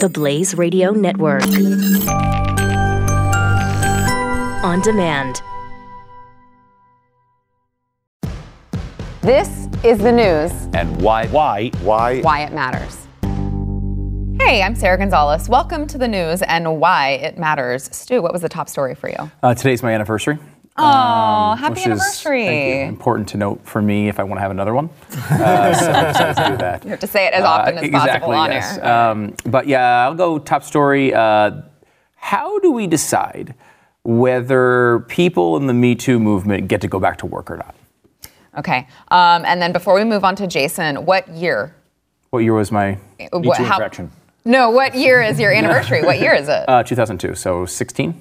The Blaze Radio Network. On demand. This is the news. And why? Why? Why? Why it matters. Hey, I'm Sara Gonzales. Welcome to the news and why it matters. Stu, what was the top story for you? Uh, today's my anniversary. Oh, happy which anniversary. Is, thank you, important to note for me if I want to have another one. Uh, so I'm excited to do that. You have to say it as often as Uh, exactly, possible on yes. air. Um, but yeah, I'll go top story. Uh, how do we decide whether people in the Me Too movement get to go back to work or not? Okay. Um, and then before we move on to Jason, what year? What year was my What, too how- infraction. No, what year is your anniversary? what year is it? uh, 2002? So 16.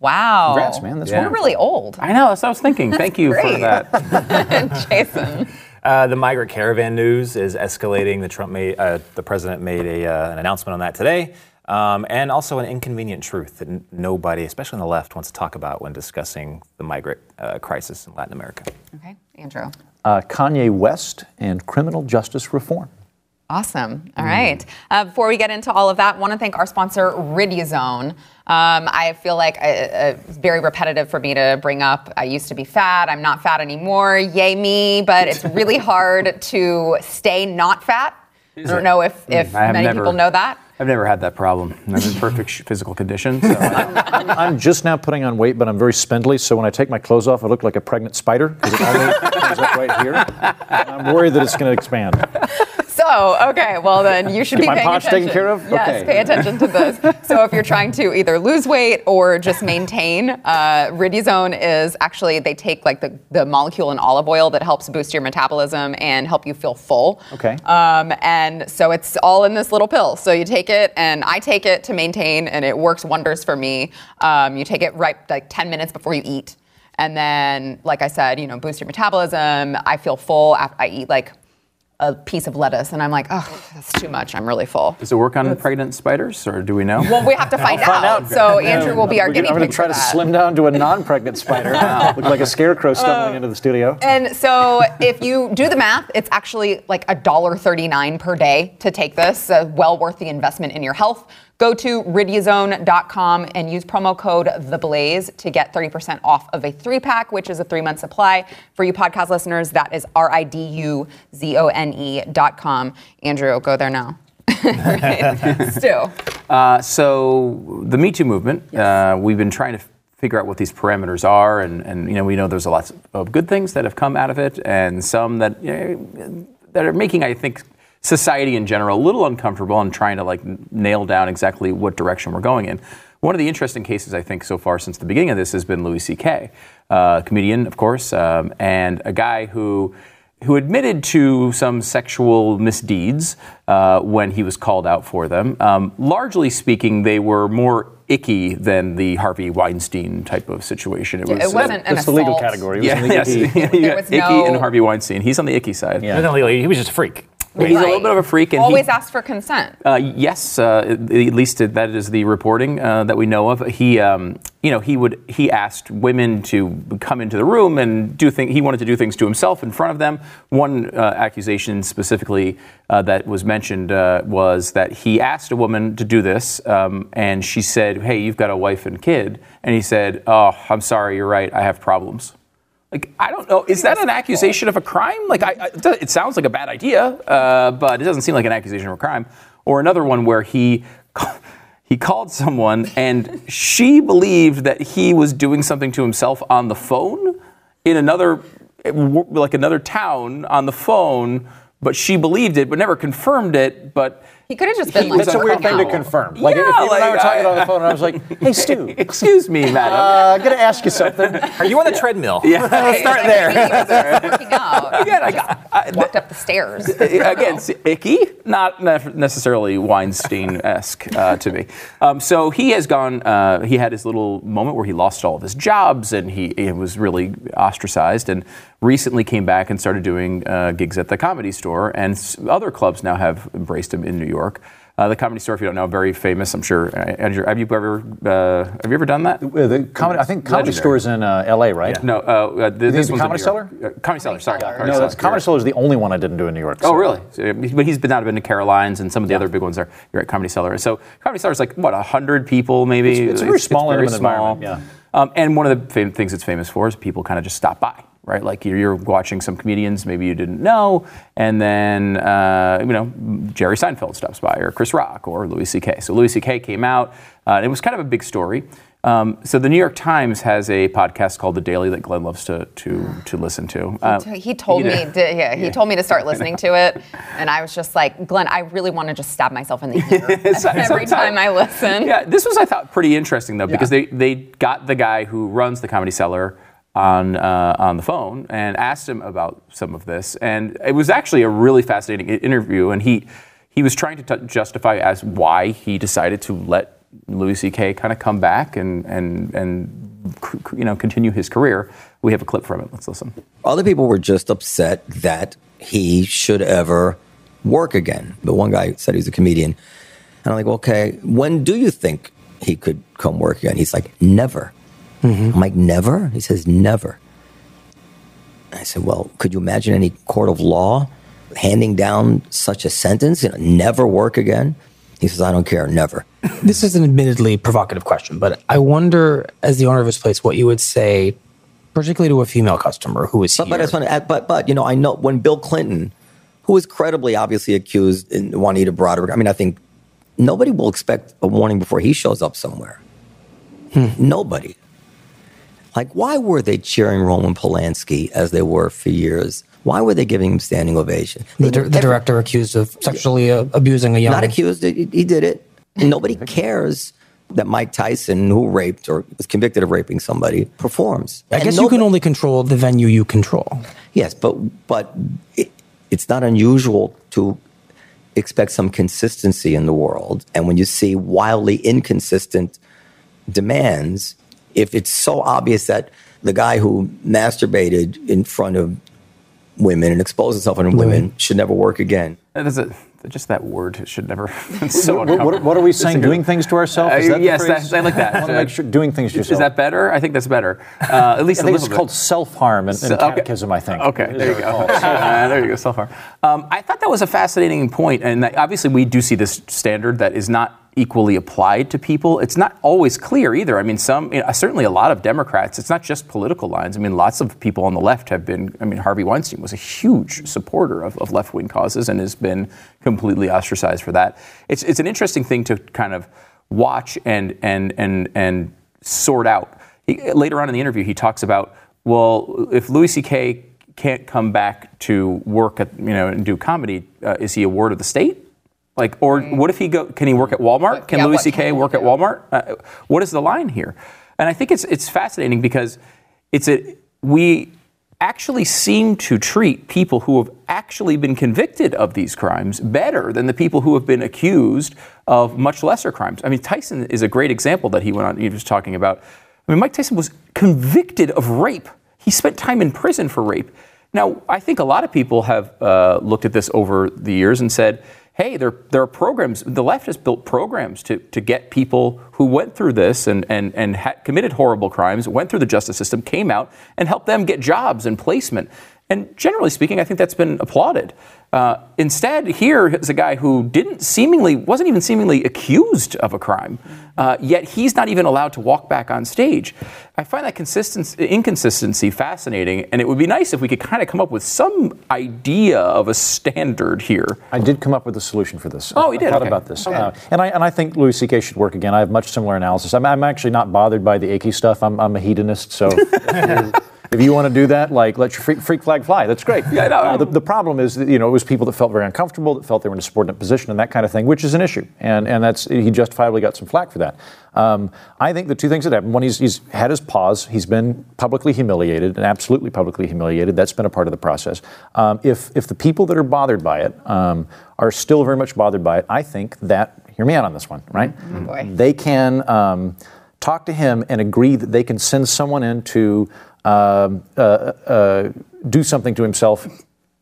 Wow. Congrats, man. That's Yeah. You're really old. I know. That's what I was thinking. Thank you for that. Jason. Uh, the migrant caravan news is escalating. The Trump made, uh, the president made a, uh, an announcement on that today, um, and also an inconvenient truth that n- nobody, especially on the left, wants to talk about when discussing the migrant uh, crisis in Latin America. Okay, Andrew. Uh, Kanye West and criminal justice reform. Awesome. All right. Uh, before we get into all of that, I want to thank our sponsor, Riduzone. Um, I feel like uh, uh, it's very repetitive for me to bring up. I used to be fat. I'm not fat anymore. Yay me! But it's really hard to stay not fat. I don't know if, if I many never- people know that. I've never had that problem. I'm in perfect physical condition. So I'm just now putting on weight, but I'm very spindly. So when I take my clothes off, I look like a pregnant spider because it only comes up right here. I'm worried that it's going to expand. So, okay, well then you should Get be my paying attention. taken care of? Yes, Okay. pay attention to this. so, if you're trying to either lose weight or just maintain, uh, Riduzone is actually they take like the, the molecule in olive oil that helps boost your metabolism and help you feel full. Okay. Um, and so it's all in this little pill. So you take it, and I take it to maintain, and it works wonders for me. Um, you take it right like 10 minutes before you eat. And then, like I said, you know, boost your metabolism. I feel full. I eat like a piece of lettuce, and I'm like, oh, that's too much. I'm really full. does it work on pregnant spiders, or do we know? Well, we have to find, find out. out. So Andrew will be our guinea gonna- I'm going to try to slim down to a non-pregnant spider. Look like a scarecrow stumbling into the studio. And so, if you do the math, it's actually like a dollar thirty-nine per day to take this. Uh, well worth the investment in your health. Go to riduzone.com and use promo code TheBlaze to get 30% off of a three pack, which is a three month supply. For you podcast listeners, that is R I D U Z O N E.com. Andrew, go there now. Stu. Uh, so the Me Too movement, uh, we've been trying to figure out what these parameters are, and, and you know we know there's a lot of good things that have come out of it, and some that you know, that are making, I think, society in general a little uncomfortable and trying to like nail down exactly what direction we're going in. One of the interesting cases I think so far since the beginning of this has been Louis C.K., uh, comedian, of course, um, and a guy who who admitted to some sexual misdeeds uh, when he was called out for them. Um, largely speaking, they were more icky than the Harvey Weinstein type of situation. It wasn't an That's the legal category. It was Yeah, yes. icky- You got was icky no- and Harvey Weinstein. He's on the icky side. Yeah. He wasn't he was just a freak. He's a little bit of a freak, and Always he, ask for consent. uh, yes, uh, at least that is the reporting uh, that we know of. He, um, you know, he would he asked women to come into the room and do things. He wanted to do things to himself in front of them. One uh, accusation specifically uh, that was mentioned uh, was that he asked a woman to do this, um, and she said, "Hey, you've got a wife and kid," and he said, "Oh, I'm sorry, you're right. I have problems." Like I don't know, is that an accusation of a crime? Like I, I, it sounds like a bad idea, uh, but it doesn't seem like an accusation of a crime. Or another one where he he called someone and she believed that he was doing something to himself on the phone in another like another town on the phone, but she believed it but never confirmed it. But He could have just been like, That's a weird thing to confirm. Like if Yeah, you and I were talking I- on the phone, and I was like, "Hey, Stu, excuse me, madam. uh, I'm going to ask you something." Are you on the treadmill? yeah, Let's start there. Working out. Again, I got. I, Walked up the stairs. again, it's icky, not necessarily Weinstein-esque uh, to me. Um, so he has gone. Uh, he had his little moment where he lost all of his jobs and he, he was really ostracized. And recently came back and started doing uh, gigs at the Comedy Store. And s- other clubs now have embraced him in New York. Uh, the Comedy Store, if you don't know, very famous. I'm sure. Uh, Andrew, have you ever uh, have you ever done that? Uh, the comedy, I think Comedy. Store is in uh, L.A., right? No, uh, uh, th- this the Comedy. Cellar? Comedy Cellar. Sorry, Comedy No, that's. Comedy Cellar is the only one I didn't do in New York. Oh, really? So, but he's been out been to Caroline's and some of the other big ones there. You're at Comedy Cellar. So Comedy Cellar is like what hundred people maybe. It's- it's a very small, very intimate environment, yeah. Um, and one of the fam- things it's famous for is people kind of just stop by, right? Like you're, you're watching some comedians maybe you didn't know, and then uh, you know Jerry Seinfeld stops by, or Chris Rock, or Louis C.K. So Louis C.K. came out. Uh, and it was kind of a big story. Um, so the New York Times has a podcast called The Daily that Glenn loves to to to listen to. Uh, He told he me, to, yeah, he told me to start listening to it, and I was just like, Glenn, I really want to just stab myself in the ear So- every time I listen. Yeah, this was I thought pretty interesting though because they they got the guy who runs the Comedy Cellar on uh, on the phone and asked him about some of this, and it was actually a really fascinating interview, and he he was trying to t- justify as why he decided to let Louis C.K. kind of come back and and and you know continue his career. We have a clip from it. Let's listen. Other people were just upset that he should ever work again. But one guy said he's a comedian. And I'm like, okay, when do you think he could come work again? He's like, never. Mm-hmm. I'm like, never? He says, never. I said, well, could you imagine any court of law handing down such a sentence? You know, never work again? He says, I don't care, never. This is an admittedly provocative question, but I wonder, as the owner of this place, what you would say, particularly to a female customer who is But, here. but, but, but, you know, I know when Bill Clinton, who was credibly obviously accused in Juanita Broaddrick, I mean, I think nobody will expect a warning before he shows up somewhere. Hmm. Nobody. Like, why were they cheering Roman Polanski as they were for years? Why were they giving him standing ovation? the, did the director accused of sexually uh, abusing a young. Not accused, he, he did it. Nobody cares that Mike Tyson, who raped or was convicted of raping somebody, performs. I And guess you can only control the venue you control. Yes, but but it, it's not unusual to expect some consistency in the world. And when you see wildly inconsistent demands, if it's so obvious that the guy who masturbated in front of women and exposed himself in front of women should never work again. That is a, just that word should never. It's so What, what, what are we saying? Doing things to ourselves? Is Uh, that the yes, that- I like that. I want to make sure doing things to Is that better? I think that's better. Uh, at least I a think little it's bit. called self harm in, in So- okay. catechism. I think. Okay, there you what go. it's called. Uh, there you go, so far. Um, I thought that was a fascinating point, and that obviously we do see this standard that is not equally applied to people. It's not always clear either. I mean, some you know, certainly a lot of Democrats. It's not just political lines. I mean, lots of people on the left have been. I mean, Harvey Weinstein was a huge supporter of, of left wing causes and has been completely ostracized for that. It's it's an interesting thing to kind of watch and and and and sort out. He, later on in the interview, he talks about well, if Louis C.K. can't come back to work at you know and do comedy, uh, is he a ward of the state? Like, or what if he go? Can he work at Walmart? Can Yeah, Louis C.K. work at? Walmart? Uh, what is the line here? And I think it's it's fascinating because it's a we actually seem to treat people who have actually been convicted of these crimes better than the people who have been accused of much lesser crimes. I mean, Tyson is a great example that he went on. He was talking about. I mean, Mike Tyson was convicted of rape. He spent time in prison for rape. Now, I think a lot of people have uh, looked at this over the years and said, hey, there, there are programs, the left has built programs to, to get people who went through this and, and, and committed horrible crimes, went through the justice system, came out, and helped them get jobs and placement. And generally speaking, I think that's been applauded. Uh, instead, here is a guy who didn't seemingly, wasn't even seemingly accused of a crime, uh, yet he's not even allowed to walk back on stage. I find that consistency, inconsistency fascinating, and it would be nice if we could kind of come up with some idea of a standard here. I did come up with a solution for this. Oh, you did? I thought Okay. about this, Okay. uh, and I and I think Louis C.K. should work again. I have much similar analysis. I'm, I'm actually not bothered by the icky stuff. I'm, I'm a hedonist, so. if you- want to do that, like let your freak, freak flag fly. That's great. Yeah, I know. Uh, the, the problem is that you know it was people that felt very uncomfortable, that felt they were in a subordinate position, and that kind of thing, which is an issue. And and that's he justifiably got some flack for that. Um, I think the two things that happened: one, he's, he's had his pause. He's been publicly humiliated, and absolutely publicly humiliated. That's been a part of the process. Um, if if the people that are bothered by it um, are still very much bothered by it, I think that hear me out on this one, right? boy. They can um, talk to him and agree that they can send someone in to um, uh, uh, do something to himself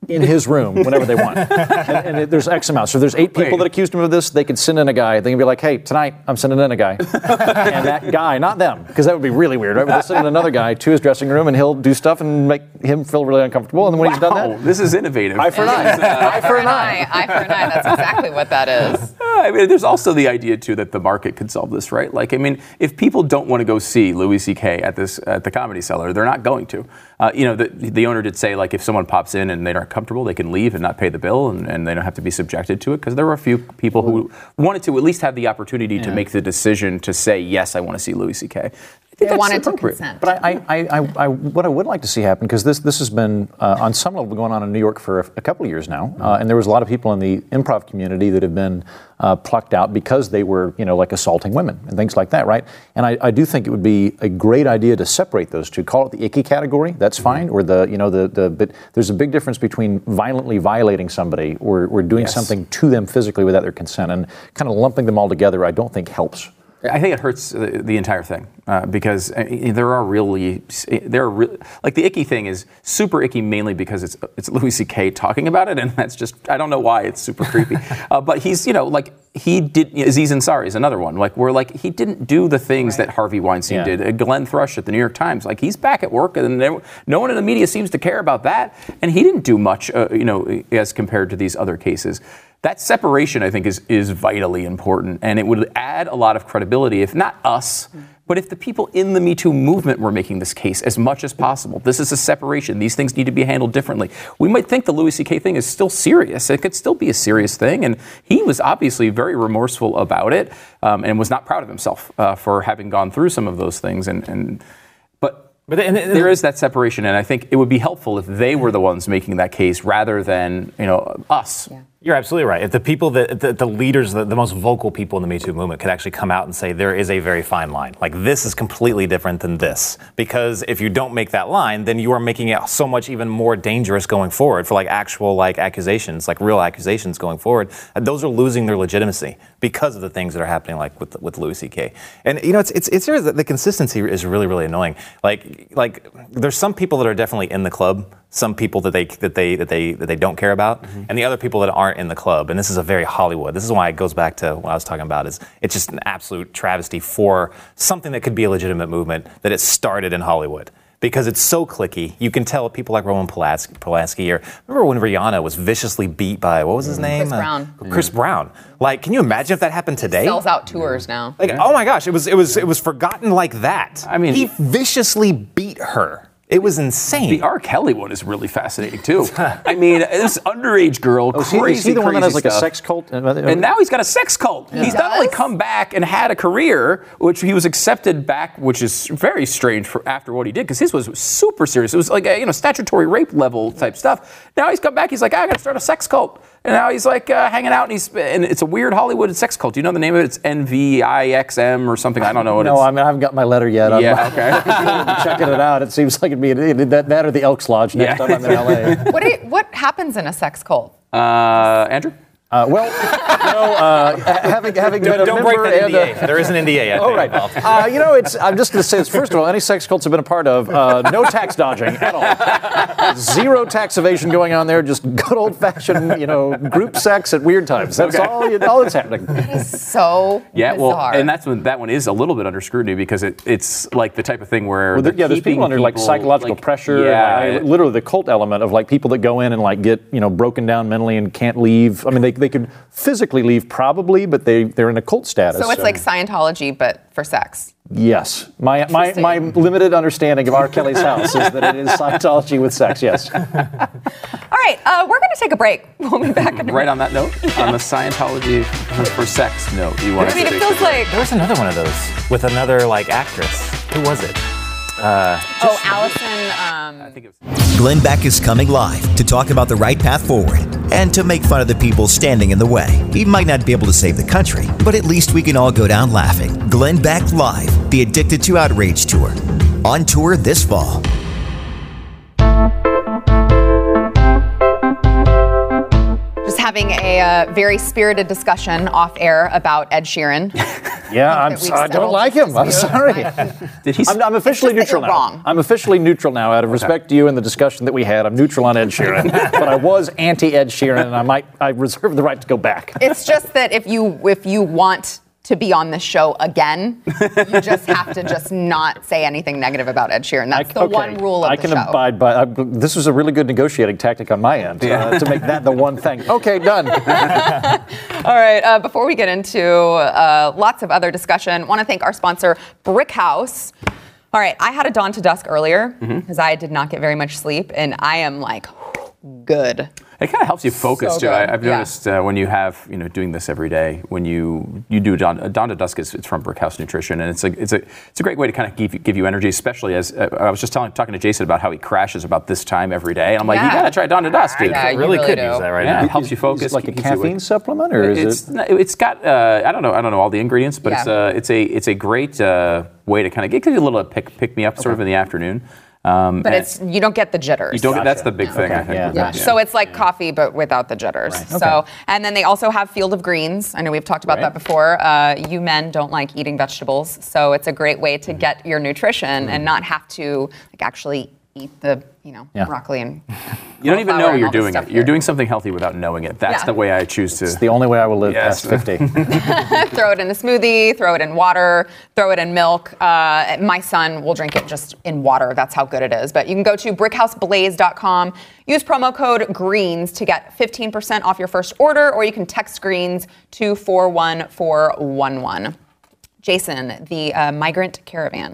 in his room whenever they want. and, and it- there's X amount. So there's eight people Wait. that accused him of this. They could send in a guy. They can be like, hey, tonight I'm sending in a guy. and that guy, not them, because that would be really weird, right? But they'll send in another guy to his dressing room and he'll do stuff and make him feel really uncomfortable. And then when he's done Wow, that, this is innovative. eye for an eye. Uh, eye for an eye. Eye for an eye. That's exactly what that is. Ah, I mean, there's also the idea too that the market could solve this, right? Like, I mean, if people don't want to go see Louis C.K. at this at the Comedy Cellar, they're not going to. Uh, you know, the, the owner did say like if someone pops in and they're not comfortable, they can leave and not pay the bill, and, and they don't have to be subjected to it because there were a few people who wanted to at least have the opportunity to make the decision to say yes, I want to see Louis C.K. I think They wanted to appropriate. consent. But I, I, I, I, I, what I would like to see happen, because this, this has been uh, on some level going on in New York for a, a couple of years now, uh, and there was a lot of people in the improv community that have been uh, plucked out because they were, you know, like assaulting women and things like that, right? And I, I do think it would be a great idea to separate those two. Call it the icky category, that's fine, or the, you know, the, the, but there's a big difference between violently violating somebody or, or doing Yes. something to them physically without their consent, and kind of lumping them all together, I don't think helps. I think it hurts the, the entire thing uh, because uh, there are really there are re- like the icky thing is super icky mainly because it's it's Louis C.K. talking about it and that's just I don't know why it's super creepy, uh, but he's you know like he did Aziz Ansari is another one like where like he didn't do the things that Harvey Weinstein Yeah. did. Uh, Glenn Thrush at the New York Times like he's back at work and there, no one in the media seems to care about that and he didn't do much uh, you know as compared to these other cases that separation I think is is vitally important and it would add a lot of credibility if not us but if the people in the Me Too movement were making this case as much as possible, this is a separation. These things need to be handled differently. We might think the Louis C.K. thing is still serious. It could still be a serious thing. And he was obviously very remorseful about it um, and was not proud of himself uh, for having gone through some of those things. And, and but But and- and- there is that separation, and I think it would be helpful if they were the ones making that case rather than you know us. You're absolutely right. If the people that the, the leaders, the, the most vocal people in the Me Too movement could actually come out and say there is a very fine line. Like this is completely different than this. Because if you don't make that line, then you are making it so much even more dangerous going forward for like actual like accusations, like real accusations going forward. And those are losing their legitimacy because of the things that are happening like with with Louis C.K. And you know it's it's it's the consistency is really really annoying. Like like there's some people that are definitely in the club some people that they that they that they that they don't care about, mm-hmm. and the other people that aren't in the club. And this is a very Hollywood. This is why it goes back to what I was talking about. Is it's just an absolute travesty for something that could be a legitimate movement that it started in Hollywood. Because it's so cliquey, you can tell people like Roman Polanski. Polanski or remember when Rihanna was viciously beat by what was his mm-hmm. name? Chris uh, Brown. Chris mm-hmm. Brown. Like, can you imagine if that happened today? Sells out tours now. Like, oh my gosh, it was it was it was forgotten like that. I mean- he viciously beat her. It was insane. The R. Kelly one is really fascinating too. I mean, this underage girl, Oh, is crazy, is he the one that crazy has like a sex cult? And now he's got a sex cult. He's not only come back and had a career, which he was accepted back, which is very strange for after what he did, because his was super serious. It was like a, you know statutory rape level type stuff. Now he's come back. He's like, "Ah, I got to start a sex cult, and now he's like uh, hanging out, and he's and it's a weird Hollywood sex cult. Do you know the name of it? It's NXIVM or something. I don't know what no, it's. I mean I haven't got my letter yet. I'm yeah. Okay. checking it out. It seems like it'd be that, that or the Elks Lodge next Yeah. time I'm in LA. What, you, what happens in a sex cult? Uh, Andrew. Uh, well, you know, uh, ha- having having been a don't break member that and NDA. a, there is an NDA. All oh, right. Uh, you know, it's, I'm just going to say this. First of all, any sex cults I've been a part of, uh, no tax dodging at all. Zero tax evasion going on there. Just good old fashioned, you know, group sex at weird times. That's all. You, all that's happening. So Yeah, bizarre. well, and that's when that one is a little bit under scrutiny because it, it's like the type of thing where Well, there- yeah, there's people under like psychological like- pressure. Yeah, and, like, literally the cult element of like people that go in and like get you know broken down mentally and can't leave. I mean, they, they could physically leave probably, but they they're in a cult status. so it's like Scientology, but for sex. yes. My my my limited understanding of R. Kelly's house is that it is Scientology with sex. Yes. All right, uh, we're going to take a break. We'll be back in a Right on that note, on the Scientology for sex note, you want I to mean, it feels like There was another one of those with another like actress. Who was it? Oh, Allison. Um, think it was Glenn Beck is coming live to talk about the right path forward and to make fun of the people standing in the way. He might not be able to save the country, but at least we can all go down laughing. Glenn Beck Live, the Addicted to Outrage Tour. On tour this fall. Having a uh, very spirited discussion off air about Ed Sheeran. Yeah, I'm so, I don't like him. I'm sorry. Did he? I'm, I'm officially It's just that neutral now. wrong. I'm officially neutral now out of respect to you and the discussion that we had. I'm neutral on Ed Sheeran, but I was anti Ed Sheeran, and I might I reserve the right to go back. It's just that if you if you want to be on this show again, you just have to just not say anything negative about Ed Sheeran. That's the Okay, one rule of I the can show. abide by. I, this was a really good negotiating tactic on my end uh, to make that the one thing. Okay, done. All right. Uh, before we get into uh, lots of other discussion, want to thank our sponsor, Brick House. All right. I had a dawn to dusk earlier Mm-hmm. because I did not get very much sleep, and I am like good. It kind of helps you focus So too. I, I've Yeah. noticed uh, when you have you know doing this every day, when you you do Dawn, uh, Dawn to Dusk, is, it's from Brickhouse Nutrition, and it's a it's a it's a great way to kind of give you, give you energy, especially as uh, I was just telling talking to Jason about how he crashes about this time every day, and I'm like, Yeah. you gotta try Dawn to Dusk, dude. Yeah, you really, really could do. use that right yeah, now. it helps you focus. Is it like a keeps you caffeine supplement, or is it's, it? It's got uh, I don't know I don't know all the ingredients, but it's Yeah. uh, it's a it's a great uh, way to kind of get you a little pick pick me up sort of in the afternoon. Um, But it's you don't get the jitters. you don't get that's the big thing I Okay, think. yeah. Yeah. it, So it's like coffee, but without the jitters. So, and then they also have Field of Greens. I know we've talked about Right. that before. Uh, you men don't like eating vegetables, so it's a great way Mm-hmm. to get your nutrition and not have to like actually eat the you know Yeah. broccoli and. You don't even know and you're doing stuff it. You're doing something healthy without knowing it. That's Yeah. the way I choose to. It's the only way I will live Yes. past 50. throw it in a smoothie, throw it in water, throw it in milk. Uh, my son will drink it just in water. That's how good it is. But you can go to brickhouseblaze.com, use promo code GREENS to get 15% off your first order, or you can text GREENS to 41411. Jason, the uh, migrant caravan.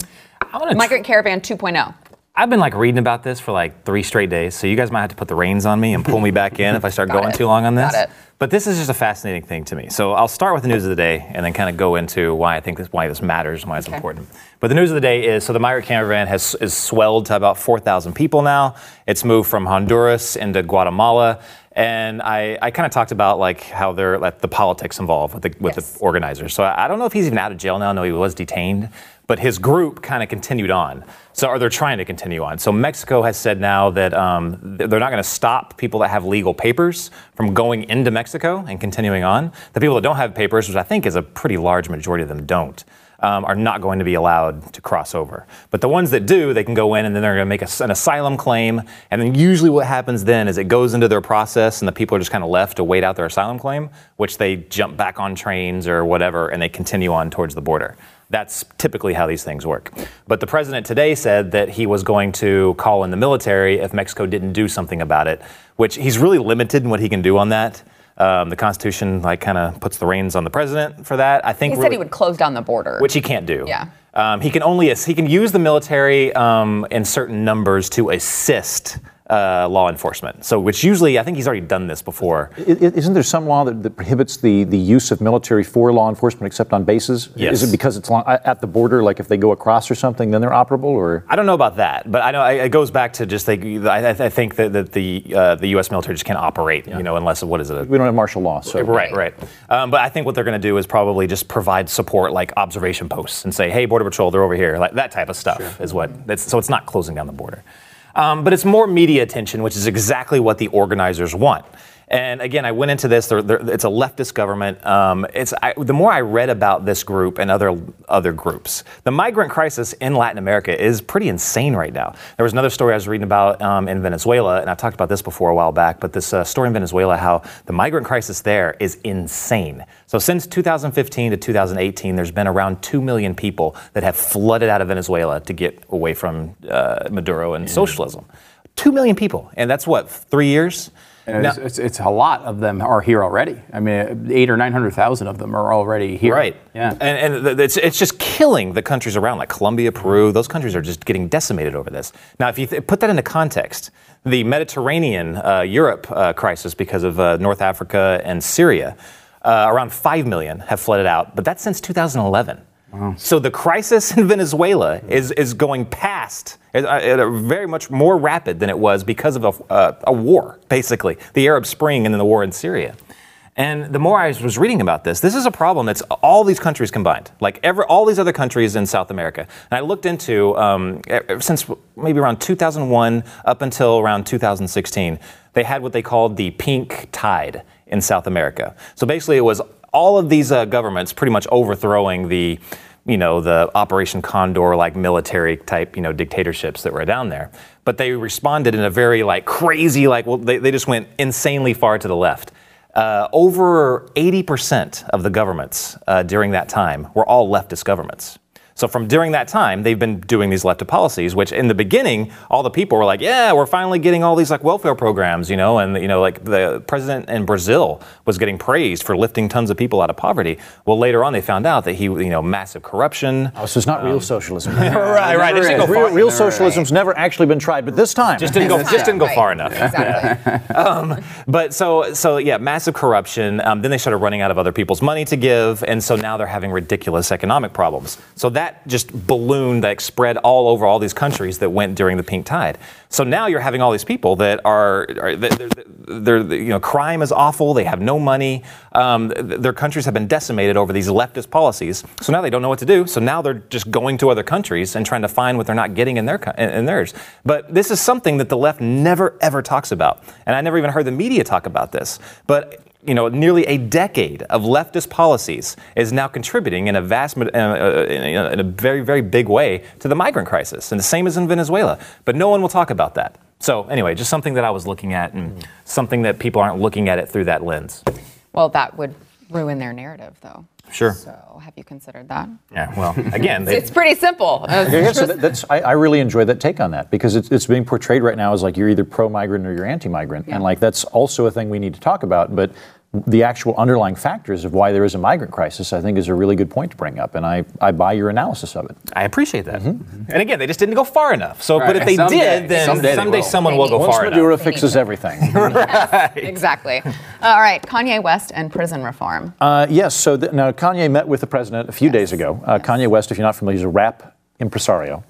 I wanna Migrant caravan oh. 2.0. I've been like reading about this for like three straight days, so you guys might have to put the reins on me and pull me back in if I start going it. too long on this. Got it. But this is just a fascinating thing to me. So I'll start with the news of the day and then kind of go into why I think this, why this matters and why it's Okay. important. But the news of the day is so the migrant caravan has is swelled to about 4,000 people now. It's moved from Honduras into Guatemala. And I, I kind of talked about like how they're like the politics involved with the with Yes. the organizers. So I, I don't know if he's even out of jail now. No, he was detained, but his group kind of continued on. So or they're trying to continue on. So Mexico has said now that um, they're not going to stop people that have legal papers from going into Mexico and continuing on. The people that don't have papers, which I think is a pretty large majority of them, don't. Um, are not going to be allowed to cross over. But the ones that do, they can go in and then they're going to make a an asylum claim. And then usually what happens then is it goes into their process and the people are just kind of left to wait out their asylum claim, which they jump back on trains or whatever and they continue on towards the border. That's typically how these things work. But the president today said that he was going to call in the military if Mexico didn't do something about it, which he's really limited in what he can do on that. Um, the Constitution like kind of puts the reins on the president for that. I think He said really- he would close down the border. which he can't do. Yeah. Um, he can only he can use the military um, in certain numbers to assist uh, law enforcement. So, which usually I think he's already done this before. Isn't there some law that, that prohibits the, the use of military for law enforcement except on bases? Yes. Is it because it's lo- at the border, like if they go across or something, then they're operable? Or I don't know about that, but I know it goes back to just like I, I think that, that the uh, the U.S. military just can't operate, you know, unless what is it? we don't have martial law, so Right, right. Um, but I think what they're going to do is probably just provide support, like observation posts, and say, "Hey, border patrol, they're over here." Like that type of stuff is what. That's, so it's not closing down the border, um, but it's more media attention, which is exactly what the organizers want. And again, I went into this. They're, they're, it's a leftist government. Um, it's I, the more I read about this group and other other groups, the migrant crisis in Latin America is pretty insane right now. There was another story I was reading about um, in Venezuela, and I've talked about this before a while back. But this uh, story in Venezuela, how the migrant crisis there is insane. So since 2015 to 2018, there's been around two million people that have flooded out of Venezuela to get away from uh, Maduro and socialism. Two million people, and that's what three years. And Now- it's, it's, it's a lot of them are here already. I mean, eight or nine hundred thousand of them are already here. Right. Yeah. And, and th- it's, it's just killing the countries around, like Colombia, Peru. Those countries are just getting decimated over this. Now, if you th- put that into context, the Mediterranean uh, Europe uh, crisis because of uh, North Africa and Syria, uh, around 5 million have flooded out, but that's since 2011. So the crisis in Venezuela is, is going past at, a very much more rapid than it was because of a, uh, a war, basically, the Arab Spring and then the war in Syria. And the more I was reading about this, this is a problem that's all these countries combined, like all these other countries in South America. And I looked into um, since maybe around 2001 up until around 2016, they had what they called the pink tide in South America. So basically, it was all of these uh, governments pretty much overthrowing the you know, the Operation Condor like military type, you know, dictatorships that were down there. But they responded in a very like crazy, like, well, they, they just went insanely far to the left. Uh, over 80% of the governments uh, during that time were all leftist governments. So from during that time, they've been doing these leftist policies, which in the beginning, all the people were like, "Yeah, we're finally getting all these like welfare programs," you know, and you know, like the president in Brazil was getting praised for lifting tons of people out of poverty. Well, later on, they found out that he, you know, massive corruption. Oh, so it's not real socialism. right, right. It didn't go real real socialism's never actually been tried, but this time. just didn't go, just didn't go Right. far enough. Exactly. Um, but so so yeah, massive corruption. Um, then they started running out of other people's money to give, and so now they're having ridiculous economic problems. So that just ballooned, like spread all over all these countries that went during the pink tide. So now you're having all these people that are, are they're, they're, they're- you know, crime is awful. They have no money. Um, their countries have been decimated over these leftist policies. So now they don't know what to do. So now they're just going to other countries and trying to find what they're not getting in their in theirs. But this is something that the left never ever talks about, and I never even heard the media talk about this. But you know, nearly a decade of leftist policies is now contributing in a vast, uh, uh, in a in a very, very big way to the migrant crisis, and the same as in Venezuela. But no one will talk about that. So anyway, just something that I was looking at, and something that people aren't looking at it through that lens. well, that would ruin their narrative, though. Sure. So, have you considered that? Yeah. Well, again, they, It's pretty simple. Yeah, so that- that's, I, I really enjoy that take on that because it's, it's being portrayed right now as like you're either pro-migrant or you're anti-migrant, and like that's also a thing we need to talk about. But the actual underlying factors of why there is a migrant crisis, I think, is a really good point to bring up, and I, I buy your analysis of it. I appreciate that. And again, they just didn't go far enough. So, but if they Someday. did, then Someday someday, will. someone They will go need- Once far Maduro enough. fixes everything. right. exactly. All right, Kanye West and prison reform. Uh, yes. So th- now Kanye met with the president a few days ago. Uh, Kanye West, if you're not familiar, he's a rap impresario,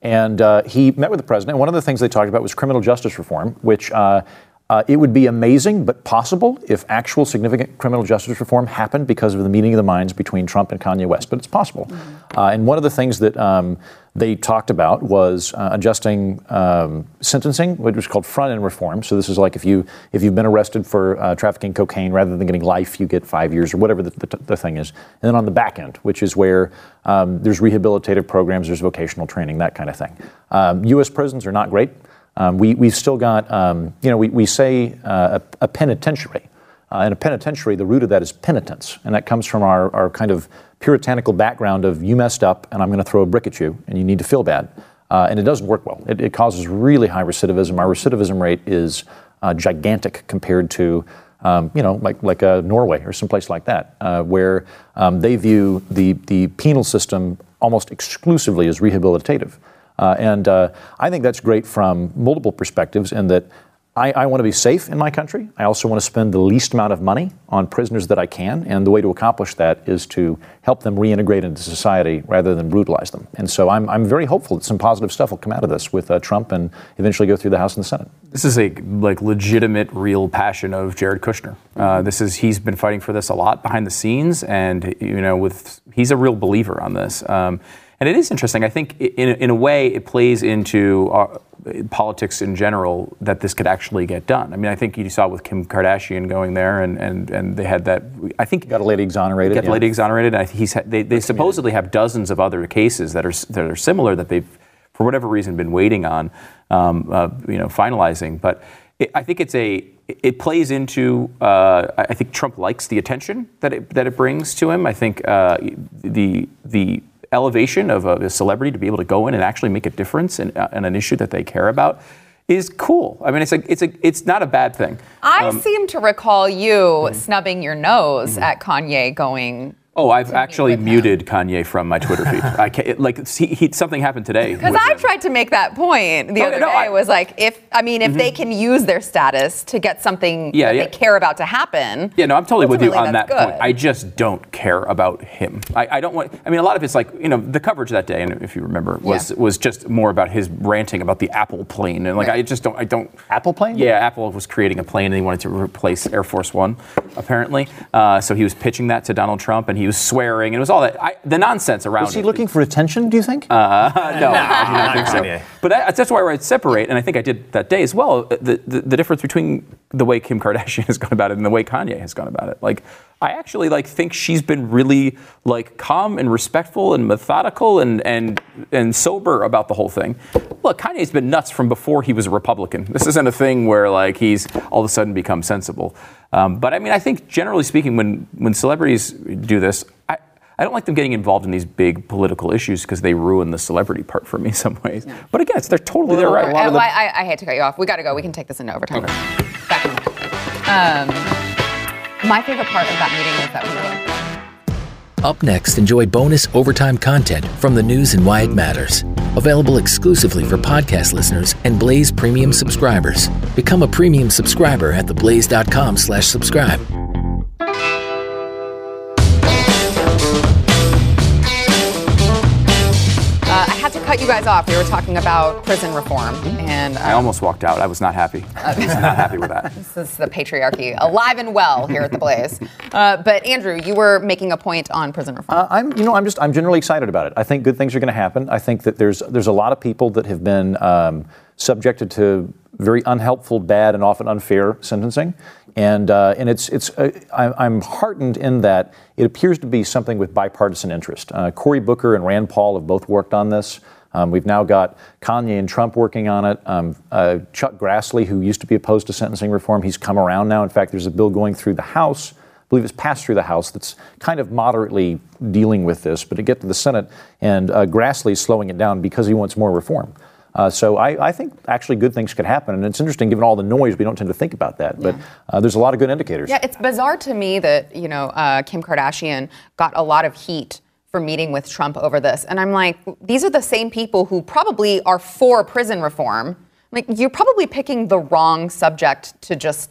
and uh, he met with the president. One of the things they talked about was criminal justice reform, which. Uh, uh, it would be amazing, but possible, if actual significant criminal justice reform happened because of the meeting of the minds between Trump and Kanye West. But it's possible. Uh, and one of the things that um, they talked about was uh, adjusting um, sentencing, which was called front end reform. So this is like if you if you've been arrested for uh, trafficking cocaine, rather than getting life, you get five years or whatever the, the, the thing is. And then on the back end, which is where um, there's rehabilitative programs, there's vocational training, that kind of thing. Um, U.S. prisons are not great. Um, we, we've still got, um, you know, we, we say uh, a, a penitentiary. Uh, in a penitentiary, the root of that is penitence, and that comes from our, our kind of puritanical background of you messed up and I'm going to throw a brick at you and you need to feel bad. Uh, and it doesn't work well. It, it causes really high recidivism. Our recidivism rate is uh, gigantic compared to, um, you know, like, like uh, Norway or someplace like that, uh, where um, they view the, the penal system almost exclusively as rehabilitative. Uh, and uh, I think that's great from multiple perspectives in that I, I want to be safe in my country. I also want to spend the least amount of money on prisoners that I can. And the way to accomplish that is to help them reintegrate into society rather than brutalize them. And so I'm, I'm very hopeful that some positive stuff will come out of this with uh, Trump and eventually go through the House and the Senate. This is a like legitimate, real passion of Jared Kushner. Uh, this is he's been fighting for this a lot behind the scenes, and you know, with he's a real believer on this. Um, and it is interesting. I think in, in a way it plays into our, politics in general that this could actually get done. I mean, I think you saw with Kim Kardashian going there, and and, and they had that. I think Got a lady exonerated. The yeah. lady exonerated. And I he's had, they, they supposedly have dozens of other cases that are that are similar that they've, for whatever reason, been waiting on, um, uh, you know, finalizing. But it, I think it's a it plays into. Uh, I I think Trump likes the attention that it that it brings to him. I think uh, the the elevation of a, celebrity to be able to go in and actually make a difference in, uh, in an issue that they care about is cool. I mean, it's a it's a it's not a bad thing. I Um, seem to recall you mm-hmm. snubbing your nose at Kanye going. Oh, I've actually with him. muted Kanye from my Twitter feed. I can't, it, like he, he, something happened today. Because I him. tried to make that point the Oh, other no, day. I- Mm-hmm. was like, if I mean, if they can use their status to get something Yeah, that yeah. they care about to happen. Yeah, no, I'm totally with you on that that's point. I just don't care about him. I, I don't want. I mean, a lot of it's like you know the coverage that day, and if you remember, was Yeah. was just more about his ranting about the Apple plane, and like Right. I just don't. I don't. Apple plane? Yeah, Apple was creating a plane, and he wanted to replace Air Force One, apparently. Uh, so he was pitching that to Donald Trump, and he he was swearing, and it was all that. I, the nonsense around Was he it. looking for attention? Do you think? Uh, no, I do not think so. But I, that's why I separate, and I think I did that day as well. The, the, the difference between the way Kim Kardashian has gone about it and the way Kanye has gone about it. Like, I actually like think she's been really like calm and respectful and methodical and and and sober about the whole thing. Look, Kanye's been nuts from before he was a Republican. This isn't a thing where like he's all of a sudden become sensible. Um, but I mean, I think generally speaking, when when celebrities do this, I. I don't like them getting involved in these big political issues because they ruin the celebrity part for me in some ways. But again, it's, they're totally their right. I, I, I hate to cut you off. We got to go. We can take this into overtime. Back. Um, my favorite part of that meeting was that we were. Up next, enjoy bonus overtime content from the news and why it matters. Available exclusively for podcast listeners and Blaze Premium subscribers. Become a premium subscriber at theblaze.com slash subscribe. You guys off. We were talking about prison reform, and I uh, almost walked out. I was not happy. I was not happy with that. this is the patriarchy alive and well here at the Blaze. Uh, but Andrew, you were making a point on prison reform. Uh, I'm, you know, I'm just, I'm generally excited about it. I think good things are going to happen. I think that there's, there's a lot of people that have been um, subjected to very unhelpful, bad, and often unfair sentencing, and uh, and it's, it's, uh, I, I'm heartened in that it appears to be something with bipartisan interest. Uh, Cory Booker and Rand Paul have both worked on this. Um, we've now got Kanye and Trump working on it. Um, uh, Chuck Grassley, who used to be opposed to sentencing reform, he's come around now. In fact, there's a bill going through the House. I believe it's passed through the House that's kind of moderately dealing with this, but to get to the Senate, and uh, Grassley is slowing it down because he wants more reform. Uh, so I, I think actually good things could happen, and it's interesting given all the noise. We don't tend to think about that, but uh, there's a lot of good indicators. Yeah, it's bizarre to me that you know uh, Kim Kardashian got a lot of heat for meeting with Trump over this, and I'm like, these are the same people who probably are for prison reform. Like, you're probably picking the wrong subject to just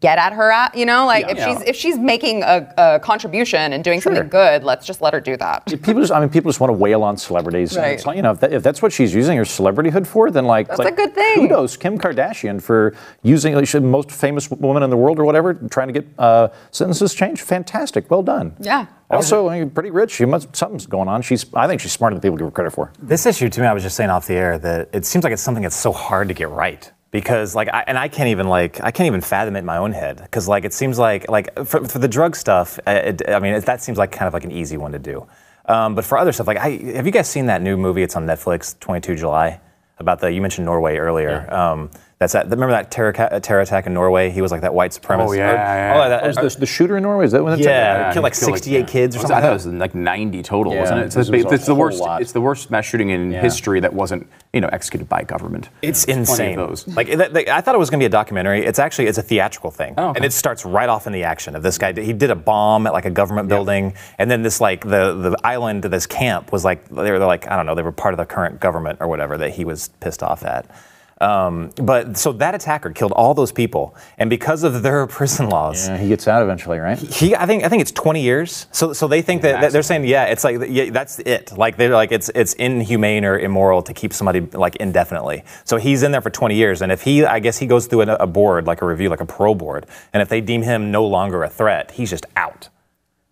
get at her at. You know, like if Yeah. she's if she's making a, a contribution and doing something good, let's just let her do that. People just, I mean, people just want to wail on celebrities. and Right. It's you know, if, that, if that's what she's using her celebrityhood for, then like, That's like, a good thing. Kudos, Kim Kardashian, for using like, she's the most famous woman in the world or whatever, trying to get uh, sentences changed. Fantastic, well done. Yeah. Also, I mean, pretty rich. She must something's going on. She's, I think she's smarter than people give her credit for. This issue, to me, I was just saying off the air that it seems like it's something that's so hard to get right because, like, I, and I can't even like I can't even fathom it in my own head because, like, it seems like like for, for the drug stuff, uh, it, I mean, it, that seems like kind of like an easy one to do. Um, but for other stuff, like, I, have you guys seen that new movie? It's on Netflix, 22 July, about the you mentioned Norway earlier. Um, that's that. Remember that terror, ca- terror attack in Norway? He was like that white supremacist. Oh, yeah, or- yeah, all yeah. Oh, that- Was the, the shooter in Norway? Is that when it's Yeah, killed like Killed, 68 yeah. kids or something I thought it was like 90 total, Yeah, wasn't it? this was a it's the worst. lot. It's the worst mass shooting in Yeah. history that wasn't, you know, executed by government. It's Plenty insane. those. Like that, that- I thought it was going to be a documentary. It's actually it's a theatrical thing, Oh, okay. and it starts right off in the action of this guy. He did a bomb at like a government building, and then this like the the island, this camp was like they were like I don't know they were part of the current government or whatever that he was pissed off at. Um, but so that attacker killed all those people, and because of their prison laws, Yeah, he gets out eventually, right? he, I think, I think it's 20 years. So, so they think that, that they're saying, yeah, it's like, yeah, that's it. Like they're like, it's it's inhumane or immoral to keep somebody like indefinitely. So he's in there for 20 years, and if he, I guess he goes through a, a board, like a review, like a parole board, and if they deem him no longer a threat, he's just out.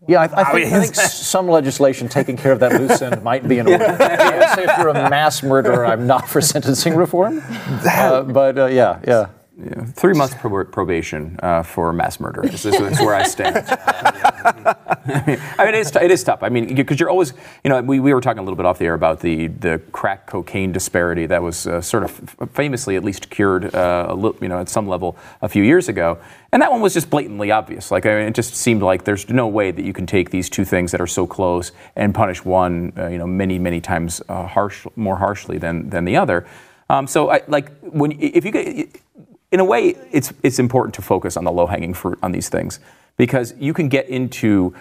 Yeah, I, I, think, I think some legislation taking care of that loose end might be in order. Would say if you're a mass murderer, I'm not for sentencing reform. Uh, but uh, yeah, yeah. Yeah, three months prob- probation uh, for mass murder. This is, this is where I stand. I mean, it's, it is tough. I mean, because you're always, you know, we, we were talking a little bit off the air about the, the crack cocaine disparity that was uh, sort of famously at least cured, uh, little, you know, at some level a few years ago. And that one was just blatantly obvious. Like, I mean, it just seemed like there's no way that you can take these two things that are so close and punish one, uh, you know, many, many times uh, harsh, more harshly than, than the other. Um, so, I, like, when if you get, in a way, it's it's important to focus on the low hanging fruit on these things because you can get into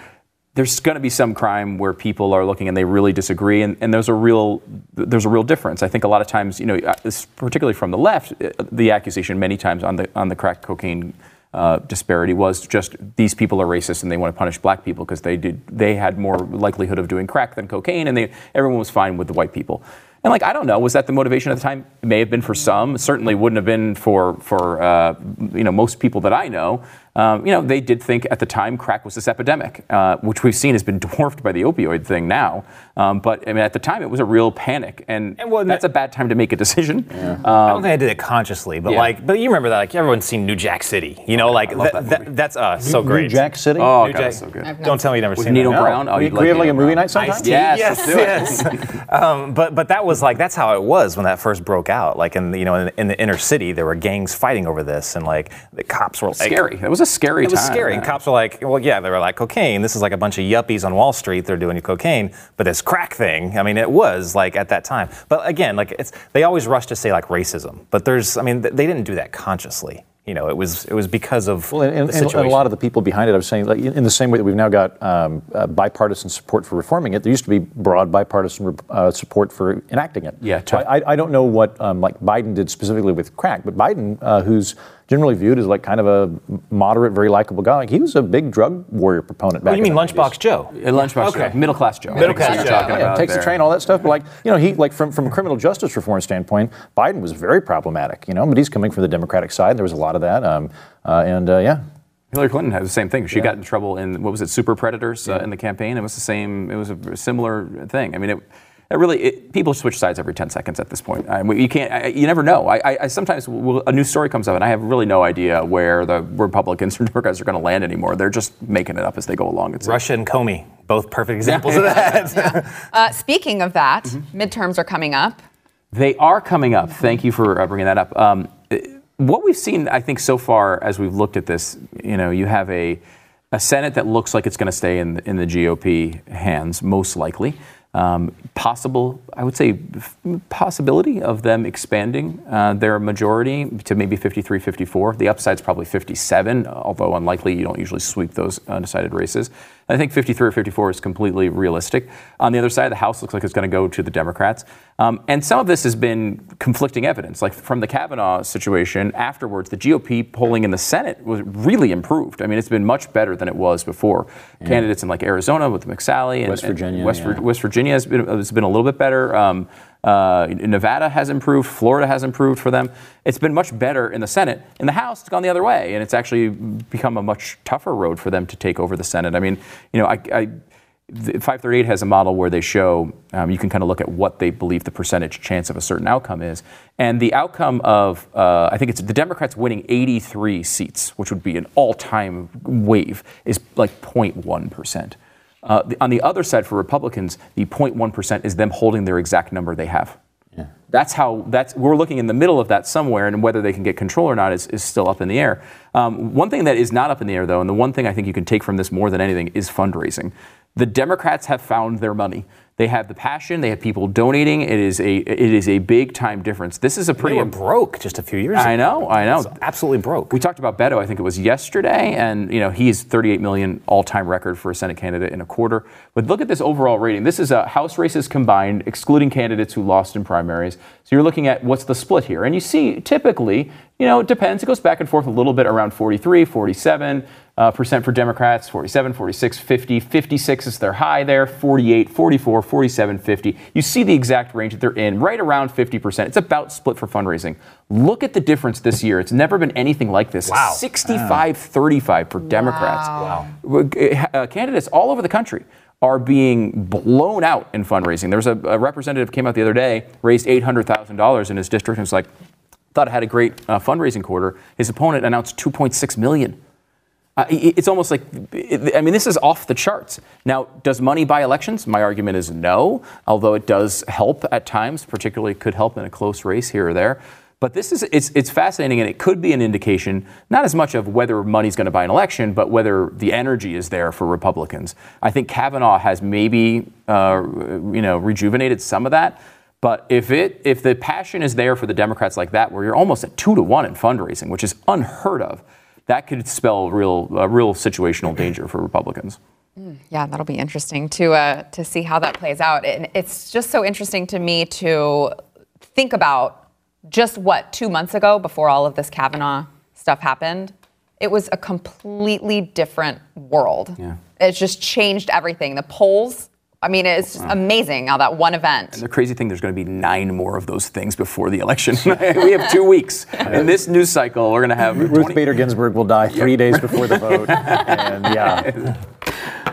there's going to be some crime where people are looking and they really disagree, and, and there's a real there's a real difference. I think a lot of times, you know, uh, particularly from the left, uh, the accusation many times on the on the crack cocaine. Uh, disparity was just these people are racist and they want to punish black people because they did they had more likelihood of doing crack than cocaine and they everyone was fine with the white people and like I don't know, was that the motivation at the time? It may have been for some. Certainly wouldn't have been for for uh, you know most people that I know. Um, you know, they did think at the time crack was this epidemic, uh, which we've seen has been dwarfed by the opioid thing now. Um, but I mean, at the time, it was a real panic, and, And well, that's a bad time to make a decision. I don't think I did it consciously, but yeah. like, but you remember that, like everyone's seen New Jack City, you know, like love that, that that- that's us, so New great. New Jack City. Oh, New God, Jack- so good. Don't tell me you've never With seen Nino that. Brown. Oh, we, you'd can we have like a movie Brown. night sometime? Yes, yes, let's do it. yes. um, but but that was like that's how it was when that first broke out. Like in the, you know in, in the inner city, there were gangs fighting over this, and like the cops were like, Scary. It was a scary It was time. scary. yeah. Cops were like, well, yeah, they were like cocaine. This is like a bunch of yuppies on Wall Street. They're doing cocaine, but this crack thing. I mean, it was like at that time. But again, like it's they always rush to say like racism, but there's I mean they didn't do that consciously. You know, it was it was because of Well, and, and, the and a lot of the people behind it, I was saying, like in in the same way that we've now got um, uh, bipartisan support for reforming it, there used to be broad bipartisan uh, support for enacting it. Yeah, So I, I don't know what um, like Biden did specifically with crack, but Biden, uh, who's generally viewed as like kind of a moderate, very likable guy, like he was a big drug warrior proponent. What Back do you mean, Lunchbox 90s. Joe? A lunchbox Okay. Joe, middle class Joe. Middle I think is what class Joe. talking Yeah, about takes there. the train, all that stuff. But like, you know, he like from from a criminal justice reform standpoint, Biden was very problematic. You know, but he's coming from the Democratic side. There was a lot of that, um, uh, and uh, yeah, Hillary Clinton had the same thing. She got in trouble in what was it, Super Predators uh, in the campaign. It was the same. It was a similar thing. I mean, it, it really it, people switch sides every ten seconds at this point. I mean, you can't. I, you never know. I, I, I sometimes will, a new story comes up and I have really no idea where the Republicans or Democrats are going to land anymore. They're just making it up as they go along. It's Russia and Comey, both perfect examples of that. Uh, speaking of that, Mm-hmm. midterms are coming up. They are coming up. Thank you for uh, bringing that up. Um, what we've seen, I think, so far as we've looked at this, you know, you have a, a Senate that looks like it's going to stay in, in the GOP hands, most likely. Um, possible, I would say, possibility of them expanding uh, their majority to maybe 53, 54. The upside's probably 57, although unlikely. You don't usually sweep those undecided races. I think 53 or 54 is completely realistic. On the other side, the House looks like it's going to go to the Democrats. Um, and some of this has been conflicting evidence. Like from the Kavanaugh situation afterwards, the GOP polling in the Senate was really improved. I mean, it's been much better than it was before. Candidates in like Arizona with McSally and West and Virginia, West, yeah. West Virginia has been, has been a little bit better. Um, uh, Nevada has improved. Florida has improved for them. It's been much better in the Senate. In the House, it's gone the other way, and it's actually become a much tougher road for them to take over the Senate. I mean, you know, I, I the 538 has a model where they show um, you can kind of look at what they believe the percentage chance of a certain outcome is, and the outcome of uh, I think it's the Democrats winning 83 seats, which would be an all-time wave, is like 0.1 percent. Uh, the, on the other side for Republicans, the 0.1 percent is them holding their exact number they have. That's how that's we're looking in the middle of that somewhere, and whether they can get control or not is, is still up in the air. Um, one thing that is not up in the air, though, and the one thing I think you can take from this more than anything is fundraising. The Democrats have found their money. They have the passion. They have people donating. It is a it is a big time difference. This is a They pretty. were broke just a few years ago. I know. I know. It's absolutely broke. We talked about Beto, I think it was yesterday, and you know he's 38 million all-time record for a Senate candidate in a quarter. But look at this overall rating. This is a House races combined, excluding candidates who lost in primaries. So you're looking at what's the split here, and you see typically, you know, it depends. It goes back and forth a little bit around 43, 47 uh, percent for Democrats, 47, 46, 50, 56 is their high there, 48, 44, 47, 50. You see the exact range that they're in, right around 50%. It's about split for fundraising. Look at the difference this year. It's never been anything like this. Wow. 65 35 for Democrats. Wow. Uh, candidates all over the country are being blown out in fundraising. There's a, a representative came out the other day, raised $800,000 in his district, and was like, thought it had a great uh, fundraising quarter. His opponent announced 2.6 million. Uh, it's almost like, I mean, this is off the charts. Now, does money buy elections? My argument is no, although it does help at times, particularly could help in a close race here or there. But this is, it's, it's fascinating and it could be an indication, not as much of whether money's going to buy an election, but whether the energy is there for Republicans. I think Kavanaugh has maybe, uh, you know, rejuvenated some of that. But if it if the passion is there for the Democrats like that, where you're almost at two to one in fundraising, which is unheard of, that could spell real uh, real situational danger for Republicans. Yeah, that'll be interesting to uh, to see how that plays out. And it's just so interesting to me to think about just what two months ago, before all of this Kavanaugh stuff happened, it was a completely different world. Yeah. It's just changed everything. The polls I mean, it's just amazing how that one event. The crazy thing, there's going to be nine more of those things before the election. we have two weeks. In this news cycle, we're going to have Ruth 20 Bader Ginsburg will die three days before the vote. and yeah.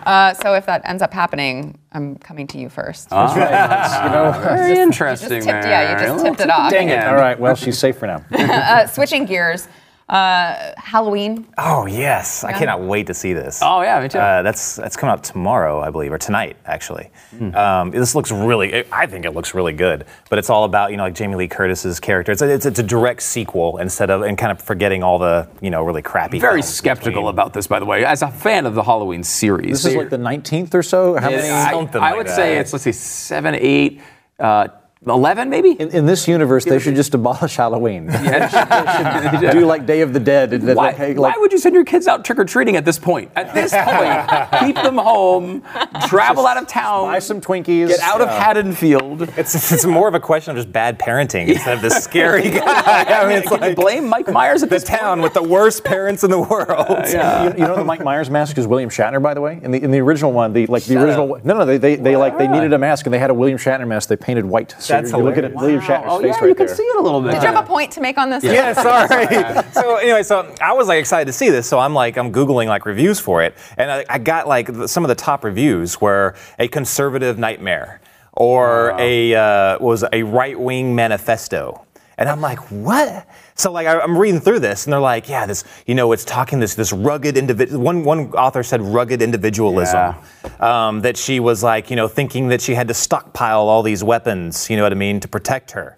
Uh, so if that ends up happening, I'm coming to you first. you know, Very interesting. tipped- yeah, you just tipped it off. Dang it. all right, well, she's safe for now. Uh, switching gears, uh, Halloween. Oh yes, I cannot wait to see this. Oh, yeah, me too. Uh, that's that's coming out tomorrow, I believe, or tonight actually. Hmm. Um, this looks really. I think it looks really good. But it's all about you know like Jamie Lee Curtis's character. It's a, it's, it's a direct sequel instead of and kind of forgetting all the you know really crappy. Very films skeptical between. about this, by the way. As a fan of the Halloween series, This is like the 19th or so. How many? I, Something I like would that. say it's let's see, seven, eight, uh, eleven, maybe. In, in this universe, they should just abolish Halloween. Do like Day of the Dead. and Why, like, hey, why would you send your kids out trick or treating at this point? At this point, keep them home, travel out of town, buy some Twinkies? get out of uh, Haddonfield. It's, it's more of a question of just bad parenting instead of this scary guy. I mean, it's Can you like blame Mike Myers at the this town with the worst parents in the world. You, you know the Mike Myers mask is William Shatner, by the way. In the in the original one, the like the original. No, no, they they, they like they needed a mask and they had a William Shatner mask. They painted white. So That's you're, you're looking at hilarious. William Shatner's Oh face yeah, right you can there. see it a little bit. Did you have a point to make on this? Yeah, sorry. so anyway, so I was like excited to see this, so I'm like I'm googling like reviews for it, and I, I got like some of the top reviews were a conservative nightmare or a uh, was a right wing manifesto. And I'm like, what? So like I, I'm reading through this, and they're like, yeah, this, you know, it's talking this this rugged individual. One one author said rugged individualism. Um, that she was like, you know, thinking that she had to stockpile all these weapons, you know what I mean, to protect her.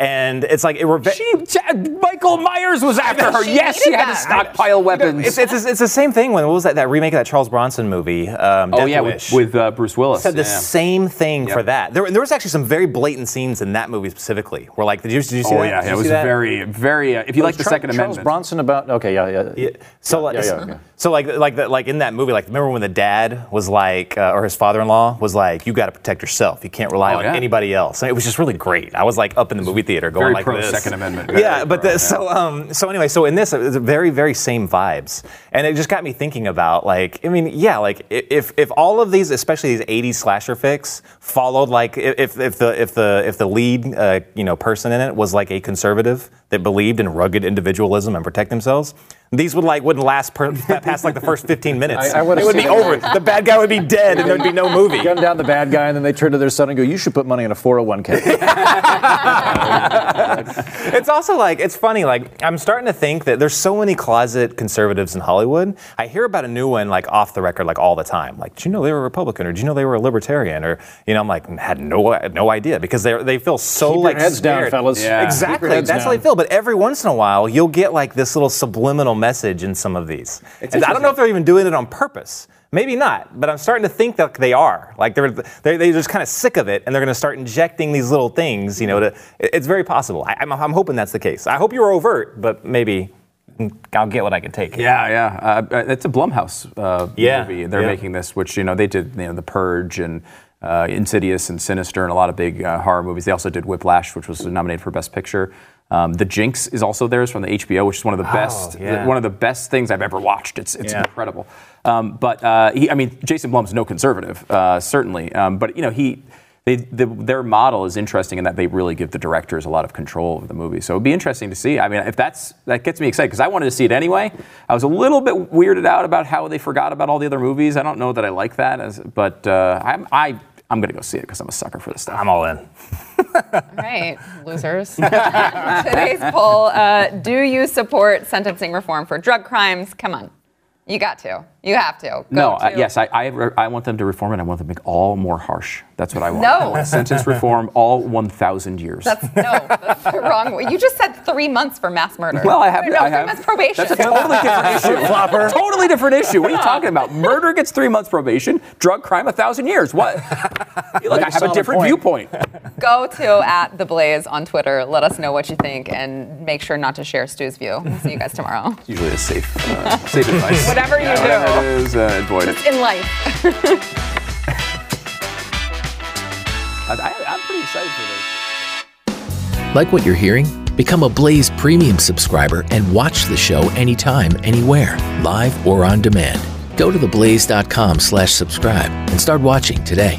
And it's like it were. She, Michael Myers was after her. She yes, she needed had to that. stockpile weapons. It's, it's, it's the same thing when what was that that remake of that Charles Bronson movie? Um, oh yeah, Wish. with, with uh, Bruce Willis. said the yeah. same thing for that. There, there was actually some very blatant scenes in that movie specifically. Where like, did you, did you see Oh that? yeah, Did it was that? very, very. Uh, if you like the Char- Second Charles Amendment, Bronson about okay, yeah, yeah. Yeah. So like, yeah, yeah, yeah. so like, like, the, like in that movie, like, remember when the dad was like, uh, or his father-in-law was like, "You got to protect yourself. You can't rely Oh, on yeah. anybody else." And it was just really great. I was like up in the movie theater going very like pro this. Second Amendment. Yeah, but the, so um, so anyway, so in this, it was very very same vibes, and it just got me thinking about like, I mean, yeah, like if if all of these, especially these '80s slasher flicks, followed like if if the if the if the lead uh, you know person in it was like a conservative that believed in rugged individualism and protect themselves. These would like wouldn't last per, past like the first 15 minutes. I- I would've it would be seen over. The bad guy would be dead, and there'd be no movie. Gun down the bad guy, and then they turn to their son and go, "You should put money in a 401k." it's also like it's funny like i'm starting to think that there's so many closet conservatives in hollywood i hear about a new one like off the record like all the time like did you know they were a republican or did you know they were a libertarian or you know i'm like had no no idea because they they feel so Keep your like heads down, scared. fellas. Yeah. Keep your exactly heads that's how they feel but every once in a while you'll get like this little subliminal message in some of these and i don't know if they're even doing it on purpose Maybe not, but I'm starting to think that they are. Like they're they're, they're just kind of sick of it, and they're going to start injecting these little things. You know, to it's very possible. I, I'm, I'm hoping that's the case. I hope you're overt, but maybe I'll get what I can take. Yeah, yeah. Uh, it's a Blumhouse uh, Yeah, movie. They're yeah. making this, which you know they did, you know, The Purge and uh, Insidious and Sinister and a lot of big uh, horror movies. They also did Whiplash, which was nominated for Best Picture. Um, the Jinx is also theirs from the HBO, which is one of the best, yeah. one of the best things I've ever watched. It's it's Yeah. incredible. Um, but uh, he, I mean, Jason Blum's no conservative, uh, certainly. Um, but you know, he. They, the, their model is interesting in that they really give the directors a lot of control of the movie. So it'd be interesting to see. I mean, if that's that gets me excited because I wanted to see it anyway. I was a little bit weirded out about how they forgot about all the other movies. I don't know that I like that, as, but uh, I'm I, I'm gonna go see it because I'm a sucker for this stuff. I'm all in. All right, losers. Today's poll uh, Do you support sentencing reform for drug crimes? Come on. You got to. You have to. Go no, uh, yes, I, I, I want them to reform it. I want them to make all more harsh. That's what I want. No. Sentence reform, all 1,000 years. That's no, that's the wrong way. You just said three months for mass murder. well, I have. No, I three have. months probation. That's a totally different issue. Flopper. Totally different issue. What are you talking about? Murder gets three months probation. Drug crime, a thousand years. What? Look, I have a different point. viewpoint. Go to at the Blaze on Twitter. Let us know what you think, and make sure not to share Stu's view. We'll see you guys tomorrow. It's usually a safe, uh, safe advice. Whatever you do. Whatever it is, uh, avoid it. In life. Excited for this. Like what you're hearing? Become a Blaze Premium subscriber and watch the show anytime, anywhere, live or on demand. Go to theblaze.com slash subscribe and start watching today.